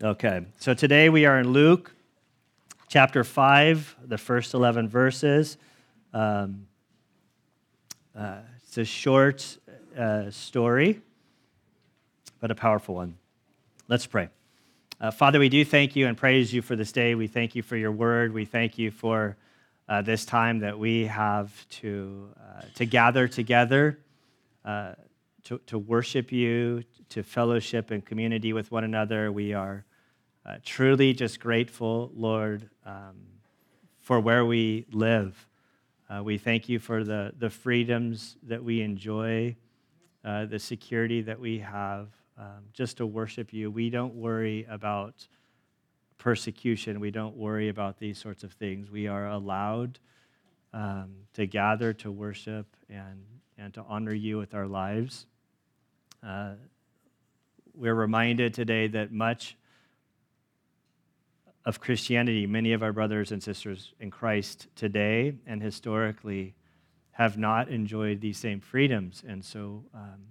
Okay, so today we are in Luke chapter 5, the first 11 verses. Um, uh, it's a short uh, story, but a powerful one. Let's pray. Uh, Father, we do thank you and praise you for this day. We thank you for your word. We thank you for uh, this time that we have to, uh, to gather together, uh, to, to worship you, to fellowship and community with one another. We are uh, truly just grateful, Lord, um, for where we live. Uh, we thank you for the, the freedoms that we enjoy, uh, the security that we have um, just to worship you. We don't worry about persecution, we don't worry about these sorts of things. We are allowed um, to gather to worship and, and to honor you with our lives. Uh, we're reminded today that much of Christianity, many of our brothers and sisters in Christ today and historically have not enjoyed these same freedoms. And so um,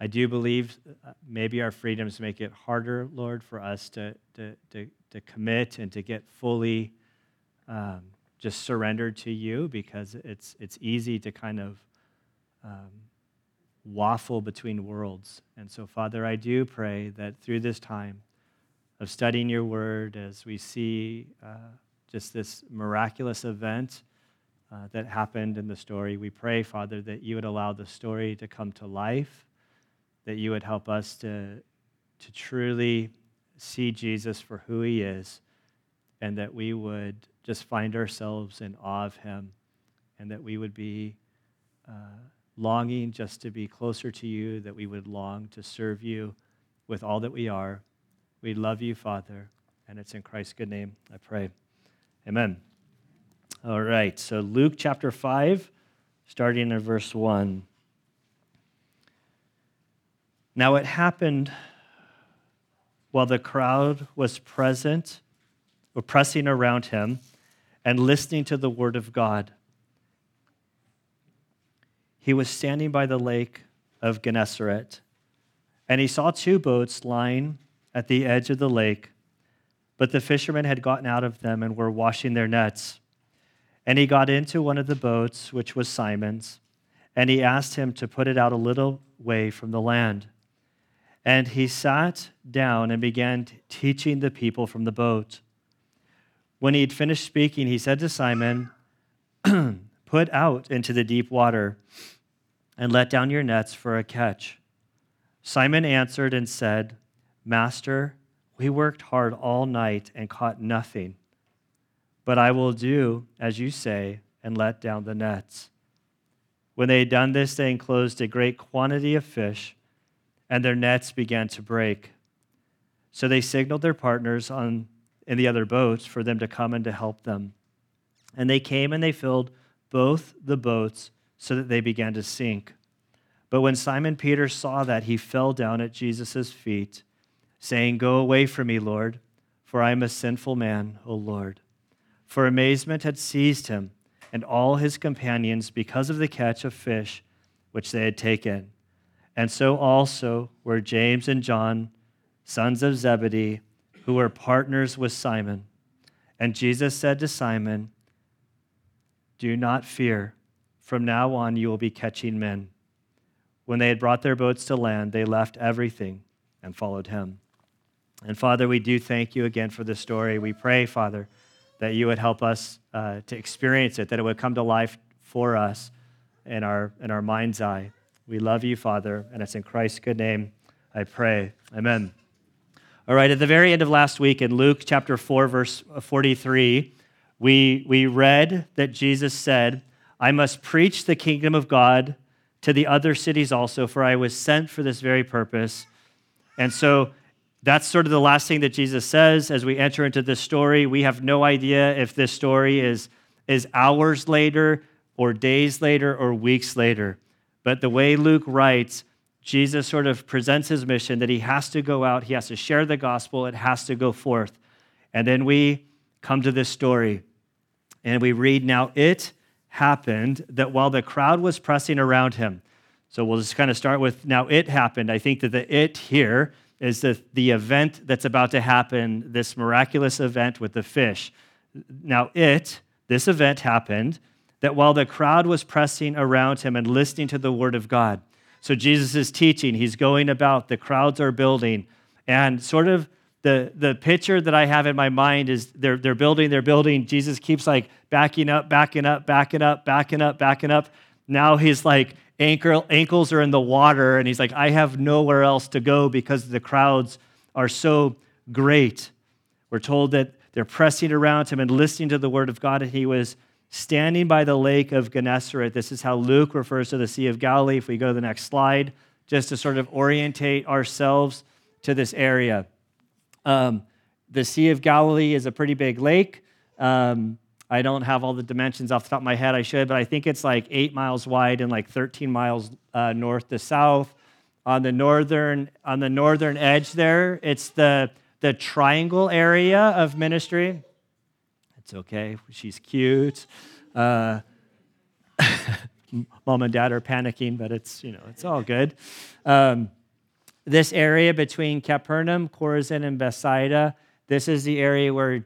I do believe uh, maybe our freedoms make it harder, Lord, for us to, to, to, to commit and to get fully um, just surrendered to you because it's, it's easy to kind of um, waffle between worlds. And so, Father, I do pray that through this time, of studying your word as we see uh, just this miraculous event uh, that happened in the story. We pray, Father, that you would allow the story to come to life, that you would help us to, to truly see Jesus for who he is, and that we would just find ourselves in awe of him, and that we would be uh, longing just to be closer to you, that we would long to serve you with all that we are. We love you, Father, and it's in Christ's good name I pray. Amen. All right, so Luke chapter 5, starting in verse 1. Now it happened while the crowd was present, or pressing around him, and listening to the word of God. He was standing by the lake of Gennesaret, and he saw two boats lying at the edge of the lake, but the fishermen had gotten out of them and were washing their nets. And he got into one of the boats, which was Simon's, and he asked him to put it out a little way from the land. And he sat down and began teaching the people from the boat. When he had finished speaking, he said to Simon, Put out into the deep water and let down your nets for a catch. Simon answered and said, Master, we worked hard all night and caught nothing. But I will do as you say and let down the nets. When they had done this, they enclosed a great quantity of fish, and their nets began to break. So they signaled their partners on, in the other boats for them to come and to help them. And they came and they filled both the boats so that they began to sink. But when Simon Peter saw that, he fell down at Jesus' feet saying, Go away from me, Lord, for I am a sinful man, O Lord. For amazement had seized him and all his companions because of the catch of fish which they had taken. And so also were James and John, sons of Zebedee, who were partners with Simon. And Jesus said to Simon, Do not fear. From now on, you will be catching men. When they had brought their boats to land, they left everything and followed him. And Father, we do thank you again for this story. We pray, Father, that you would help us uh, to experience it, that it would come to life for us in our, in our mind's eye. We love you, Father, and it's in Christ's good name I pray. Amen. All right, at the very end of last week in Luke chapter 4, verse 43, we, we read that Jesus said, I must preach the kingdom of God to the other cities also, for I was sent for this very purpose. And so that's sort of the last thing that Jesus says as we enter into this story. We have no idea if this story is, is hours later or days later or weeks later. But the way Luke writes, Jesus sort of presents his mission that he has to go out, he has to share the gospel, it has to go forth. And then we come to this story and we read, Now it happened that while the crowd was pressing around him, so we'll just kind of start with, Now it happened. I think that the it here is the, the event that's about to happen, this miraculous event with the fish. Now, it, this event happened that while the crowd was pressing around him and listening to the word of God. So Jesus is teaching, he's going about, the crowds are building, and sort of the, the picture that I have in my mind is they're, they're building, they're building. Jesus keeps like backing up, backing up, backing up, backing up, backing up. Now he's like, ankle, ankles are in the water, and he's like, I have nowhere else to go because the crowds are so great. We're told that they're pressing around him and listening to the word of God, and he was standing by the lake of Gennesaret. This is how Luke refers to the Sea of Galilee. If we go to the next slide, just to sort of orientate ourselves to this area. Um, the Sea of Galilee is a pretty big lake. Um, I don't have all the dimensions off the top of my head. I should, but I think it's like eight miles wide and like 13 miles uh, north to south. On the northern on the northern edge there, it's the the triangle area of ministry. It's okay. She's cute. Uh, mom and dad are panicking, but it's you know it's all good. Um, this area between Capernaum, Chorazin, and Bethsaida, this is the area where,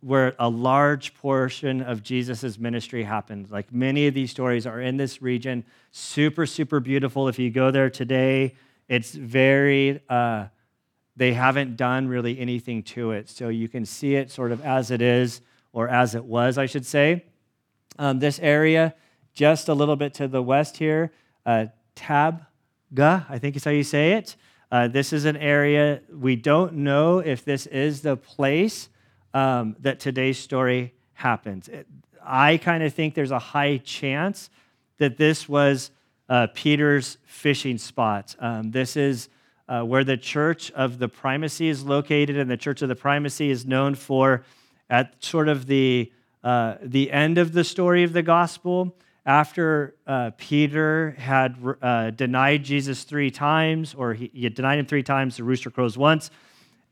where a large portion of Jesus' ministry happened. Like many of these stories are in this region. Super, super beautiful. If you go there today, it's very, uh, they haven't done really anything to it. So you can see it sort of as it is, or as it was, I should say. Um, this area, just a little bit to the west here, uh, Tabgha, I think is how you say it. Uh, this is an area we don't know if this is the place um, that today's story happens. I kind of think there's a high chance that this was uh, Peter's fishing spot. Um, this is uh, where the church of the primacy is located, and the church of the primacy is known for, at sort of the, uh, the end of the story of the gospel, after uh, Peter had uh, denied Jesus three times, or he, he, had denied him three times, the rooster crows once,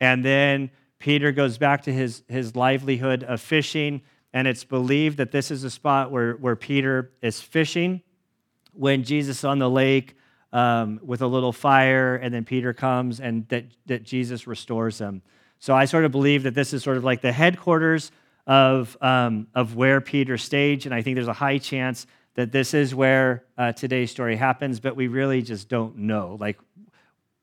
and then Peter goes back to his, his livelihood of fishing, and it's believed that this is a spot where, where Peter is fishing when Jesus on the lake um, with a little fire, and then Peter comes and that, that Jesus restores him. So I sort of believe that this is sort of like the headquarters of, um, of where Peter staged, and I think there's a high chance that this is where uh, today's story happens, but we really just don't know. Like,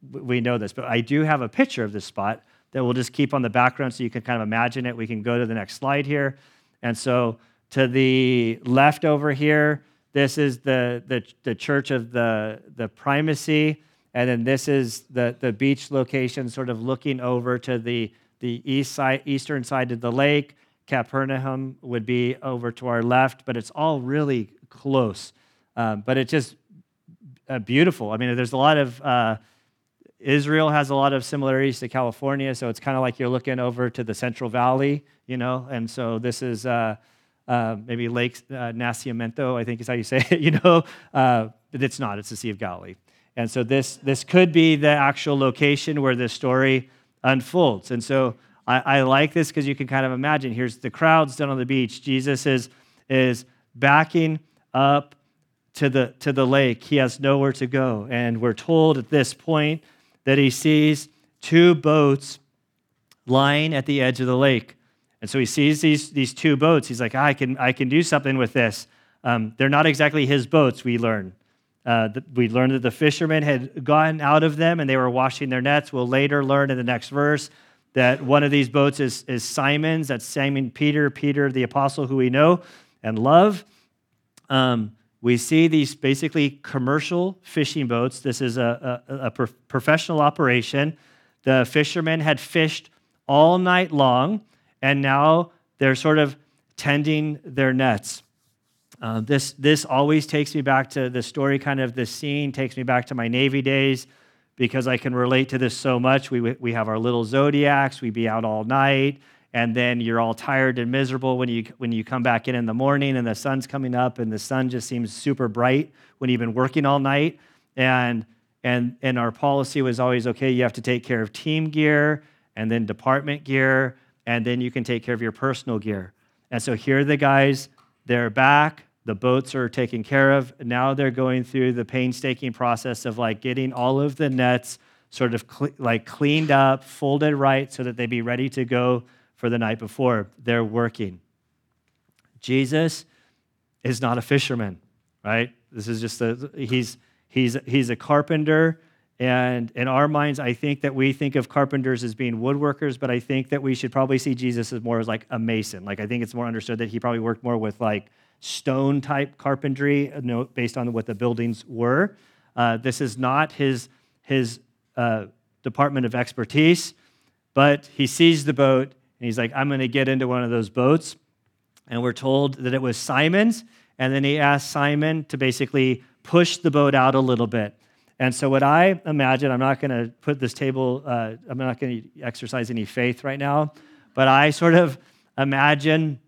we know this, but I do have a picture of this spot that we'll just keep on the background so you can kind of imagine it. We can go to the next slide here. And so, to the left over here, this is the, the, the church of the, the primacy. And then this is the, the beach location, sort of looking over to the, the east side, eastern side of the lake. Capernaum would be over to our left, but it's all really close. Um, but it's just uh, beautiful. I mean, there's a lot of, uh, Israel has a lot of similarities to California, so it's kind of like you're looking over to the Central Valley, you know, and so this is uh, uh maybe Lake uh, Nacimiento, I think is how you say it, you know, uh, but it's not, it's the Sea of Galilee. And so this, this could be the actual location where this story unfolds. And so I, I like this because you can kind of imagine here's the crowds down on the beach. Jesus is, is backing up to the, to the lake. He has nowhere to go. And we're told at this point that he sees two boats lying at the edge of the lake. And so he sees these, these two boats. He's like, I, can, I can do something with this. Um, they're not exactly his boats, we learn. Uh, we learned that the fishermen had gotten out of them and they were washing their nets. We'll later learn in the next verse that one of these boats is, is Simon's. That's Simon Peter, Peter the apostle who we know and love um, we see these basically commercial fishing boats. This is a, a, a pro- professional operation. The fishermen had fished all night long, and now they're sort of tending their nets. Uh, this, this always takes me back to the story, kind of the scene takes me back to my Navy days because I can relate to this so much. We, we have our little zodiacs, we be out all night and then you're all tired and miserable when you when you come back in in the morning and the sun's coming up and the sun just seems super bright when you've been working all night. And and and our policy was always okay you have to take care of team gear and then department gear and then you can take care of your personal gear. And so here are the guys they're back the boats are taken care of. Now they're going through the painstaking process of like getting all of the nets sort of cl- like cleaned up, folded right so that they be ready to go for the night before. They're working. Jesus is not a fisherman, right? This is just a, he's, he's, he's a carpenter. And in our minds, I think that we think of carpenters as being woodworkers, but I think that we should probably see Jesus as more as like a mason. Like I think it's more understood that he probably worked more with like stone type carpentry, based on what the buildings were. Uh, this is not his his uh, department of expertise, but he sees the boat and he's like, I'm going to get into one of those boats. And we're told that it was Simon's. And then he asked Simon to basically push the boat out a little bit. And so, what I imagine, I'm not going to put this table, uh, I'm not going to exercise any faith right now, but I sort of imagine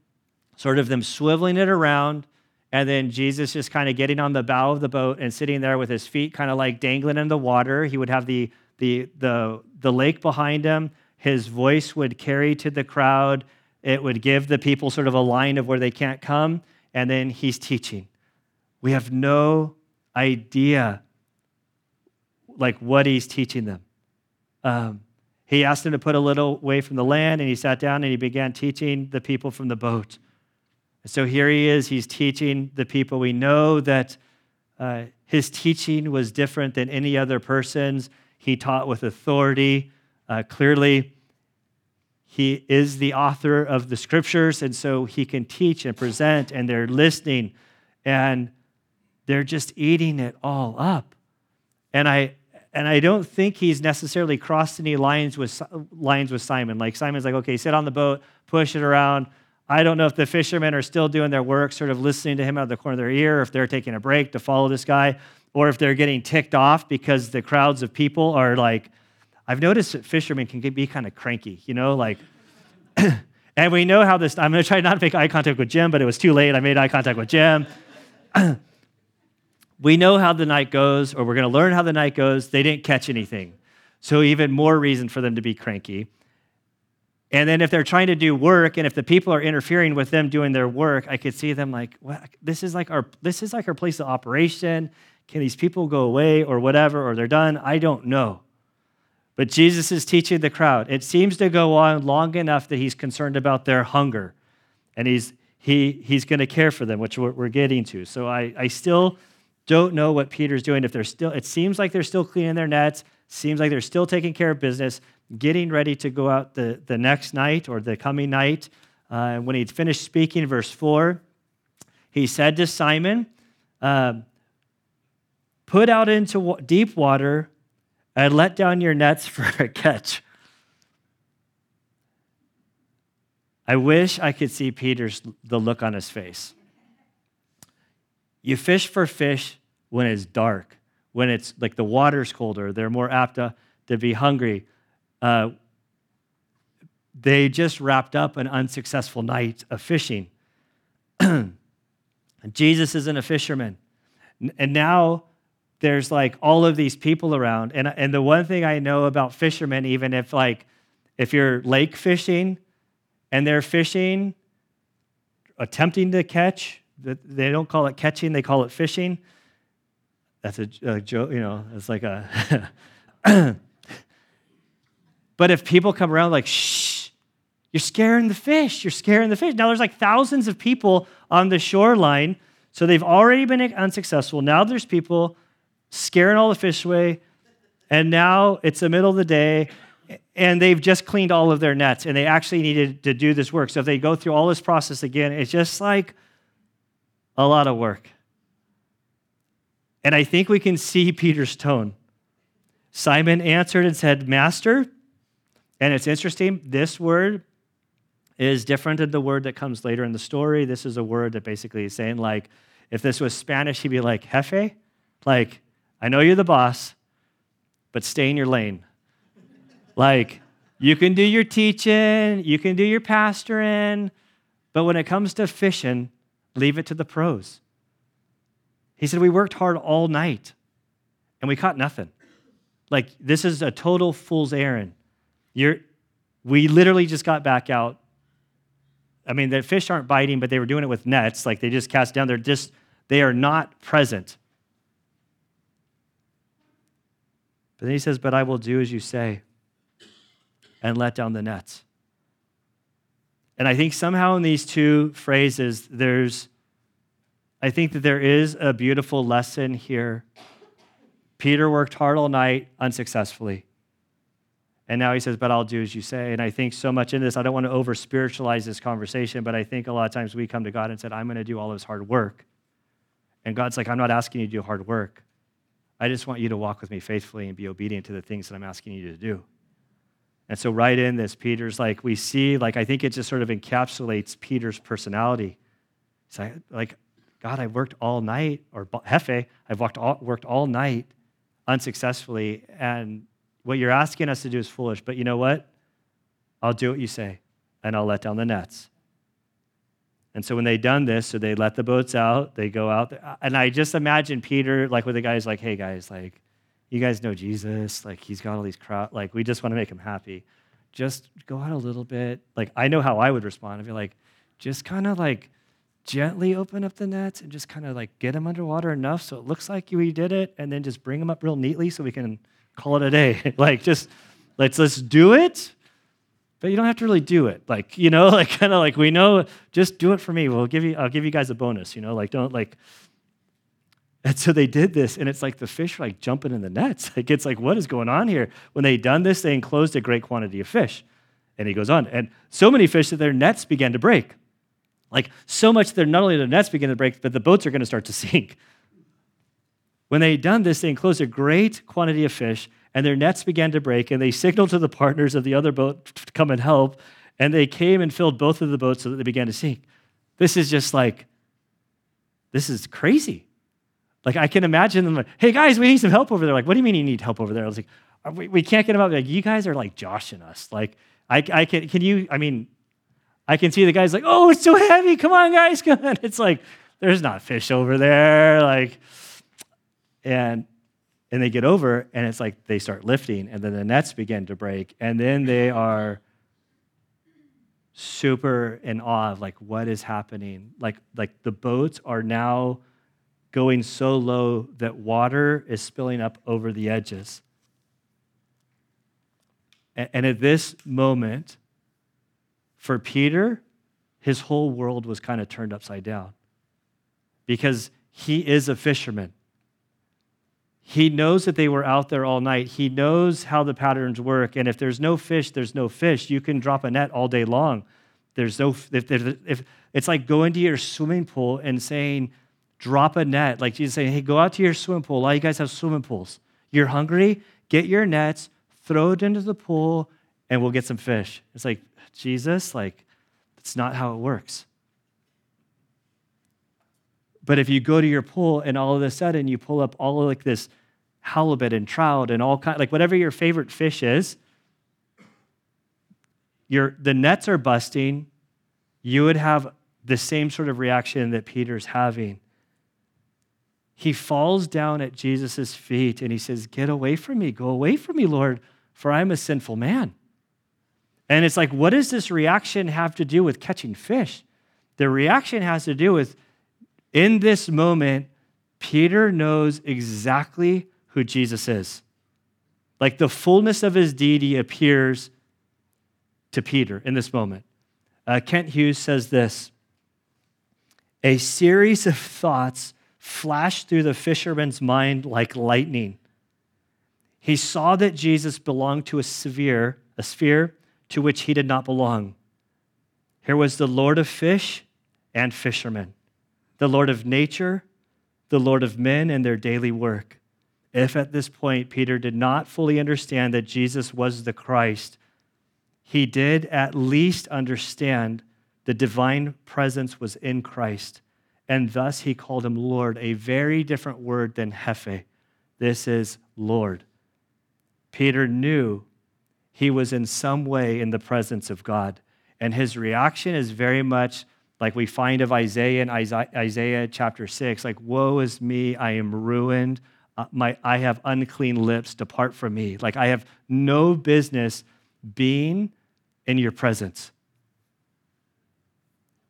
sort of them swiveling it around, and then Jesus just kind of getting on the bow of the boat and sitting there with his feet kind of like dangling in the water. He would have the, the, the, the lake behind him. His voice would carry to the crowd. It would give the people sort of a line of where they can't come. And then he's teaching. We have no idea like what he's teaching them. Um, he asked them to put a little way from the land, and he sat down and he began teaching the people from the boat. So here he is, he's teaching the people. We know that uh, his teaching was different than any other person's. He taught with authority. Uh, clearly, he is the author of the scriptures, and so he can teach and present, and they're listening, and they're just eating it all up. And I, and I don't think he's necessarily crossed any lines with, lines with Simon. Like Simon's like, okay, sit on the boat, push it around. I don't know if the fishermen are still doing their work, sort of listening to him out of the corner of their ear, if they're taking a break to follow this guy, or if they're getting ticked off because the crowds of people are like, I've noticed that fishermen can be kind of cranky, you know, like, and we know how this, I'm going to try not to make eye contact with Jim, but it was too late. I made eye contact with Jim. we know how the night goes, or we're going to learn how the night goes. They didn't catch anything. So, even more reason for them to be cranky. And then if they're trying to do work and if the people are interfering with them doing their work, I could see them like, well, this is like our this is like our place of operation. Can these people go away or whatever or they're done? I don't know. But Jesus is teaching the crowd. It seems to go on long enough that he's concerned about their hunger. And he's he he's going to care for them, which we're getting to. So I, I still don't know what Peter's doing. If they're still, it seems like they're still cleaning their nets, seems like they're still taking care of business getting ready to go out the, the next night or the coming night. Uh, when he'd finished speaking, verse 4, he said to Simon, uh, Put out into deep water and let down your nets for a catch. I wish I could see Peter's the look on his face. You fish for fish when it's dark, when it's like the water's colder, they're more apt to, to be hungry. Uh, they just wrapped up an unsuccessful night of fishing. Jesus isn't a fisherman. And now there's like all of these people around. And, and the one thing I know about fishermen, even if like if you're lake fishing and they're fishing, attempting to catch, they don't call it catching, they call it fishing. That's a, a joke, you know, it's like a But if people come around like, shh, you're scaring the fish, you're scaring the fish. Now there's like thousands of people on the shoreline, so they've already been unsuccessful. Now there's people scaring all the fish away, and now it's the middle of the day, and they've just cleaned all of their nets, and they actually needed to do this work. So if they go through all this process again, it's just like a lot of work. And I think we can see Peter's tone. Simon answered and said, Master, and it's interesting, this word is different than the word that comes later in the story. This is a word that basically is saying, like, if this was Spanish, he'd be like, jefe, like, I know you're the boss, but stay in your lane. like, you can do your teaching, you can do your pastoring, but when it comes to fishing, leave it to the pros. He said, We worked hard all night and we caught nothing. Like, this is a total fool's errand. You're, we literally just got back out. I mean, the fish aren't biting, but they were doing it with nets. Like they just cast down. They're just, they are not present. But then he says, But I will do as you say and let down the nets. And I think somehow in these two phrases, there's, I think that there is a beautiful lesson here. Peter worked hard all night unsuccessfully. And now he says, But I'll do as you say. And I think so much in this, I don't want to over spiritualize this conversation, but I think a lot of times we come to God and said, I'm going to do all this hard work. And God's like, I'm not asking you to do hard work. I just want you to walk with me faithfully and be obedient to the things that I'm asking you to do. And so, right in this, Peter's like, we see, like, I think it just sort of encapsulates Peter's personality. He's like, like God, I've worked all night, or Jefe, I've worked all, worked all night unsuccessfully, and what you're asking us to do is foolish, but you know what? I'll do what you say, and I'll let down the nets. And so when they done this, so they let the boats out, they go out, There. and I just imagine Peter, like with the guys, like, hey guys, like, you guys know Jesus, like he's got all these crowd, like we just want to make him happy. Just go out a little bit. Like I know how I would respond. I'd be like, just kind of like gently open up the nets and just kind of like get them underwater enough so it looks like we did it, and then just bring them up real neatly so we can call it a day. like just let's let's do it, but you don't have to really do it. Like you know, like kind of like we know, just do it for me. We'll give you. I'll give you guys a bonus. You know, like don't like and so they did this, and it's like the fish are like jumping in the nets. Like it's like, what is going on here? When they done this, they enclosed a great quantity of fish. And he goes on, and so many fish that their nets began to break. Like so much that not only their nets began to break, but the boats are going to start to sink. When they had done this, they enclosed a great quantity of fish, and their nets began to break, and they signaled to the partners of the other boat to come and help, and they came and filled both of the boats so that they began to sink. This is just like, this is crazy. Like I can imagine them like, hey guys, we need some help over there. Like, what do you mean you need help over there? I was like, uh, we, we can't get them up. Like, you guys are like joshing us. Like, I, I can, can you, I mean, I can see the guys like, oh, it's so heavy. Come on, guys, come on. It's like, there's not fish over there. Like, and and they get over, and it's like they start lifting, and then the nets begin to break, and then they are super in awe of like what is happening. Like, like the boats are now going so low that water is spilling up over the edges. And at this moment, for Peter, his whole world was kind of turned upside down because he is a fisherman. He knows that they were out there all night. He knows how the patterns work. And if there's no fish, there's no fish. You can drop a net all day long. There's no, if, if, if it's like going to your swimming pool and saying, drop a net. Like Jesus saying, hey, go out to your swimming pool. A lot of you guys have swimming pools. You're hungry, get your nets, throw it into the pool, and we'll get some fish. It's like, Jesus, like, that's not how it works. But if you go to your pool and all of a sudden you pull up all of like this halibut and trout and all kind like whatever your favorite fish is, your the nets are busting, you would have the same sort of reaction that Peter's having he falls down at Jesus' feet and he says, Get away from me, go away from me, Lord, for I'm a sinful man. And it's like, what does this reaction have to do with catching fish? The reaction has to do with, in this moment, Peter knows exactly who Jesus is. Like the fullness of his deity appears to Peter in this moment. Uh, Kent Hughes says this A series of thoughts flashed through the fisherman's mind like lightning. He saw that Jesus belonged to a sphere, a sphere to which he did not belong. Here was the Lord of fish and fishermen, the Lord of nature, the Lord of men and their daily work. If at this point Peter did not fully understand that Jesus was the Christ, he did at least understand the divine presence was in Christ and thus he called him Lord, a very different word than Jefe. This is Lord. Peter knew he was in some way in the presence of God, and his reaction is very much like we find of Isaiah in Isaiah, chapter 6 like, Woe is me, I am ruined. Uh, my, I have unclean lips, depart from me. Like, I have no business being in your presence.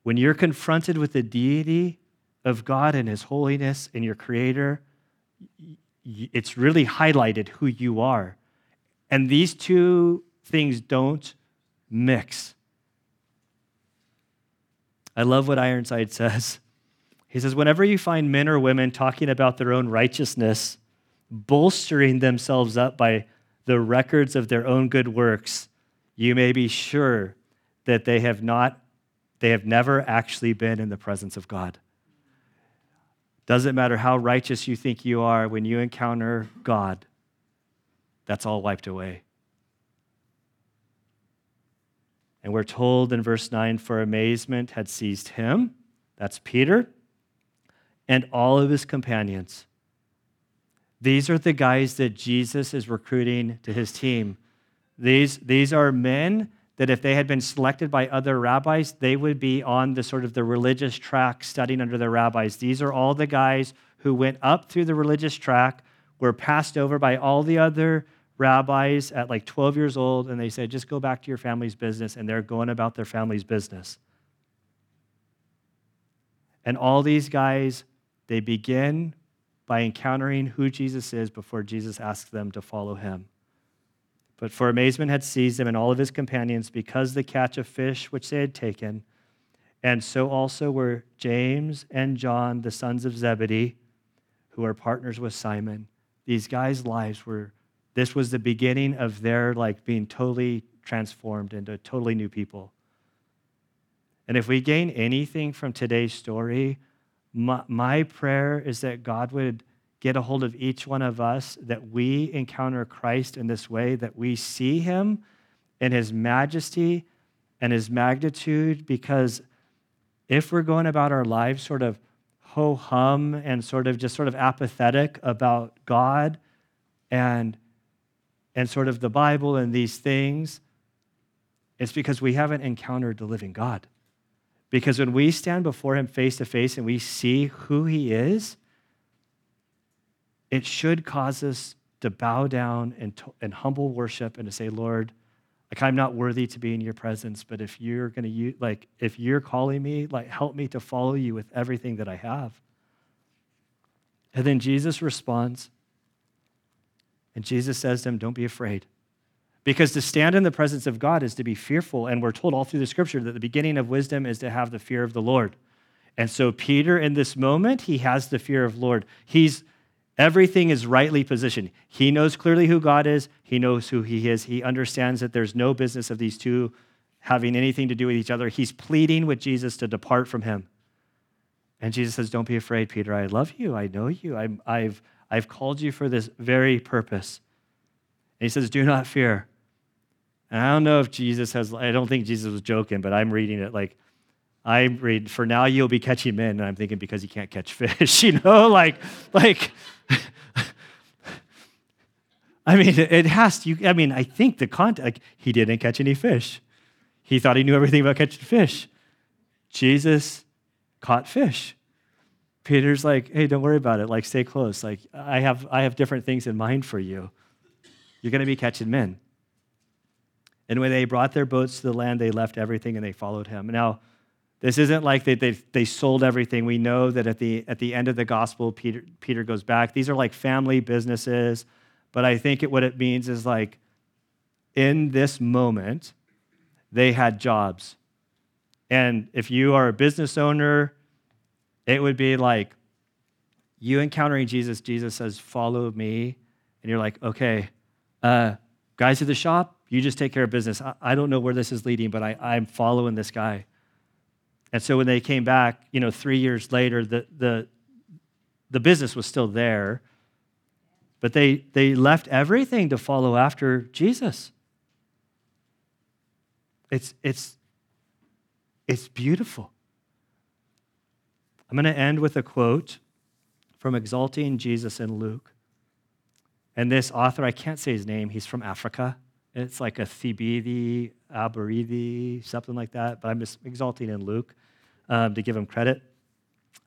When you're confronted with the deity of God and His holiness and your Creator, it's really highlighted who you are. And these two things don't mix. I love what Ironside says. He says, Whenever you find men or women talking about their own righteousness, bolstering themselves up by the records of their own good works, you may be sure that they have not, they have never actually been in the presence of God. Doesn't matter how righteous you think you are, when you encounter God, that's all wiped away. And we're told in verse 9, for amazement had seized him, that's Peter, and all of his companions. These are the guys that Jesus is recruiting to his team. These, these are men that if they had been selected by other rabbis, they would be on the sort of the religious track studying under the rabbis. These are all the guys who went up through the religious track, were passed over by all the other rabbis at like 12 years old, and they said, just go back to your family's business, and they're going about their family's business. And all these guys, they begin by encountering who Jesus is before Jesus asks them to follow him. But for amazement had seized him and all of his companions because the catch of fish which they had taken. And so also were James and John, the sons of Zebedee, who are partners with Simon. These guys' lives were, this was the beginning of their like being totally transformed into totally new people. And if we gain anything from today's story, my, my prayer is that God would get a hold of each one of us, that we encounter Christ in this way, that we see him in his majesty and his magnitude, because if we're going about our lives sort of ho hum and sort of just sort of apathetic about God and, and sort of the Bible and these things, it's because we haven't encountered the living God. Because when we stand before him face to face and we see who he is, it should cause us to bow down and, to, and humble worship and to say, Lord, like I'm not worthy to be in your presence, but if you're going to like if you're calling me, like help me to follow you with everything that I have. And then Jesus responds, and Jesus says to him, Don't be afraid. Because to stand in the presence of God is to be fearful. And we're told all through the scripture that the beginning of wisdom is to have the fear of the Lord. And so, Peter, in this moment, he has the fear of Lord. He's Everything is rightly positioned. He knows clearly who God is, he knows who he is. He understands that there's no business of these two having anything to do with each other. He's pleading with Jesus to depart from him. And Jesus says, Don't be afraid, Peter. I love you. I know you. i have I've called you for this very purpose. And he says, Do not fear. And I don't know if Jesus has, I don't think Jesus was joking, but I'm reading it like, I read, for now you'll be catching men. And I'm thinking, because you can't catch fish, you know, like, like, I mean, it has to, I mean, I think the context, like, he didn't catch any fish. He thought he knew everything about catching fish. Jesus caught fish. Peter's like, hey, don't worry about it. Like, stay close. Like, I have, I have different things in mind for you. You're going to be catching men. And when they brought their boats to the land, they left everything and they followed him. Now, this isn't like they, they, they sold everything. We know that at the, at the end of the gospel, Peter, Peter goes back. These are like family businesses, but I think it, what it means is like in this moment, they had jobs. And if you are a business owner, it would be like you encountering Jesus, Jesus says, Follow me. And you're like, Okay, uh, guys at the shop, you just take care of business. I, I don't know where this is leading, but I, I'm following this guy. And so when they came back, you know, three years later, the, the, the business was still there, but they, they left everything to follow after Jesus. It's, it's, it's beautiful. I'm going to end with a quote from Exalting Jesus in Luke. And this author, I can't say his name, he's from Africa. It's like a Thibidi, Abaridi, something like that, but I'm just exalting in Luke um, to give him credit.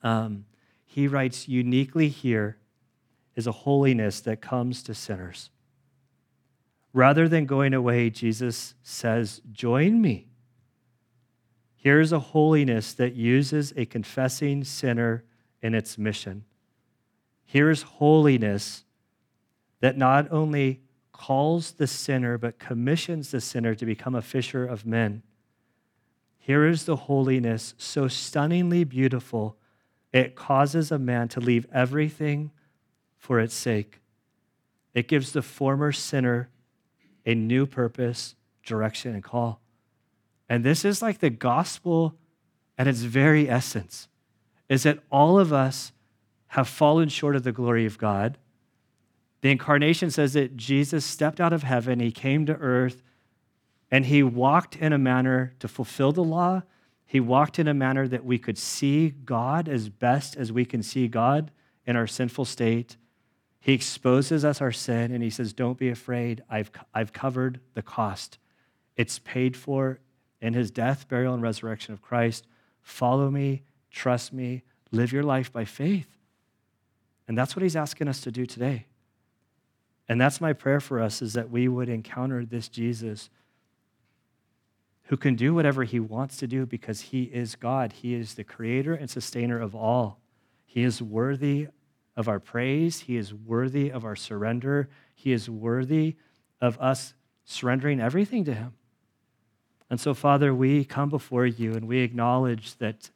Um, he writes, uniquely here is a holiness that comes to sinners. Rather than going away, Jesus says, Join me. Here's a holiness that uses a confessing sinner in its mission. Here's holiness that not only calls the sinner, but commissions the sinner to become a fisher of men. Here is the holiness so stunningly beautiful, it causes a man to leave everything for its sake. It gives the former sinner a new purpose, direction, and call. And this is like the gospel at its very essence is that all of us have fallen short of the glory of God. The incarnation says that Jesus stepped out of heaven, he came to earth, and he walked in a manner to fulfill the law. He walked in a manner that we could see God as best as we can see God in our sinful state. He exposes us our sin and he says, Don't be afraid. I've, I've covered the cost. It's paid for in his death, burial, and resurrection of Christ. Follow me, trust me, live your life by faith. And that's what he's asking us to do today. And that's my prayer for us is that we would encounter this Jesus who can do whatever he wants to do because he is God. He is the creator and sustainer of all. He is worthy of our praise. He is worthy of our surrender. He is worthy of us surrendering everything to him. And so, Father, we come before you and we acknowledge that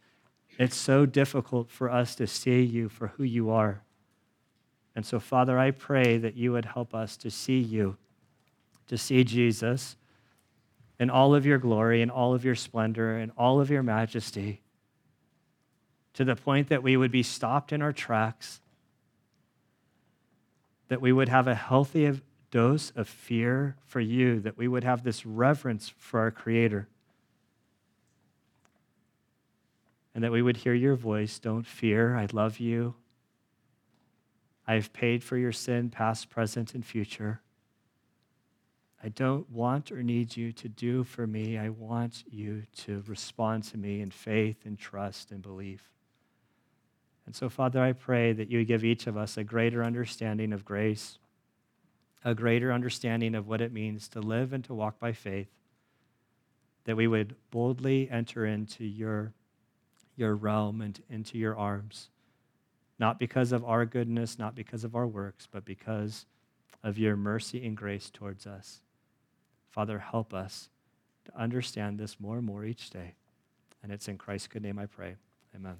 it's so difficult for us to see you for who you are. And so, Father, I pray that you would help us to see you, to see Jesus in all of your glory and all of your splendor and all of your majesty, to the point that we would be stopped in our tracks, that we would have a healthy dose of fear for you, that we would have this reverence for our Creator, and that we would hear your voice Don't fear, I love you. I have paid for your sin, past, present, and future. I don't want or need you to do for me. I want you to respond to me in faith and trust and belief. And so, Father, I pray that you give each of us a greater understanding of grace a greater understanding of what it means to live and to walk by faith, that we would boldly enter into your, your realm and into your arms, not because of our goodness, not because of our works, but because of your mercy and grace towards us. Father, help us to understand this more and more each day. And it's in Christ's good name I pray. Amen.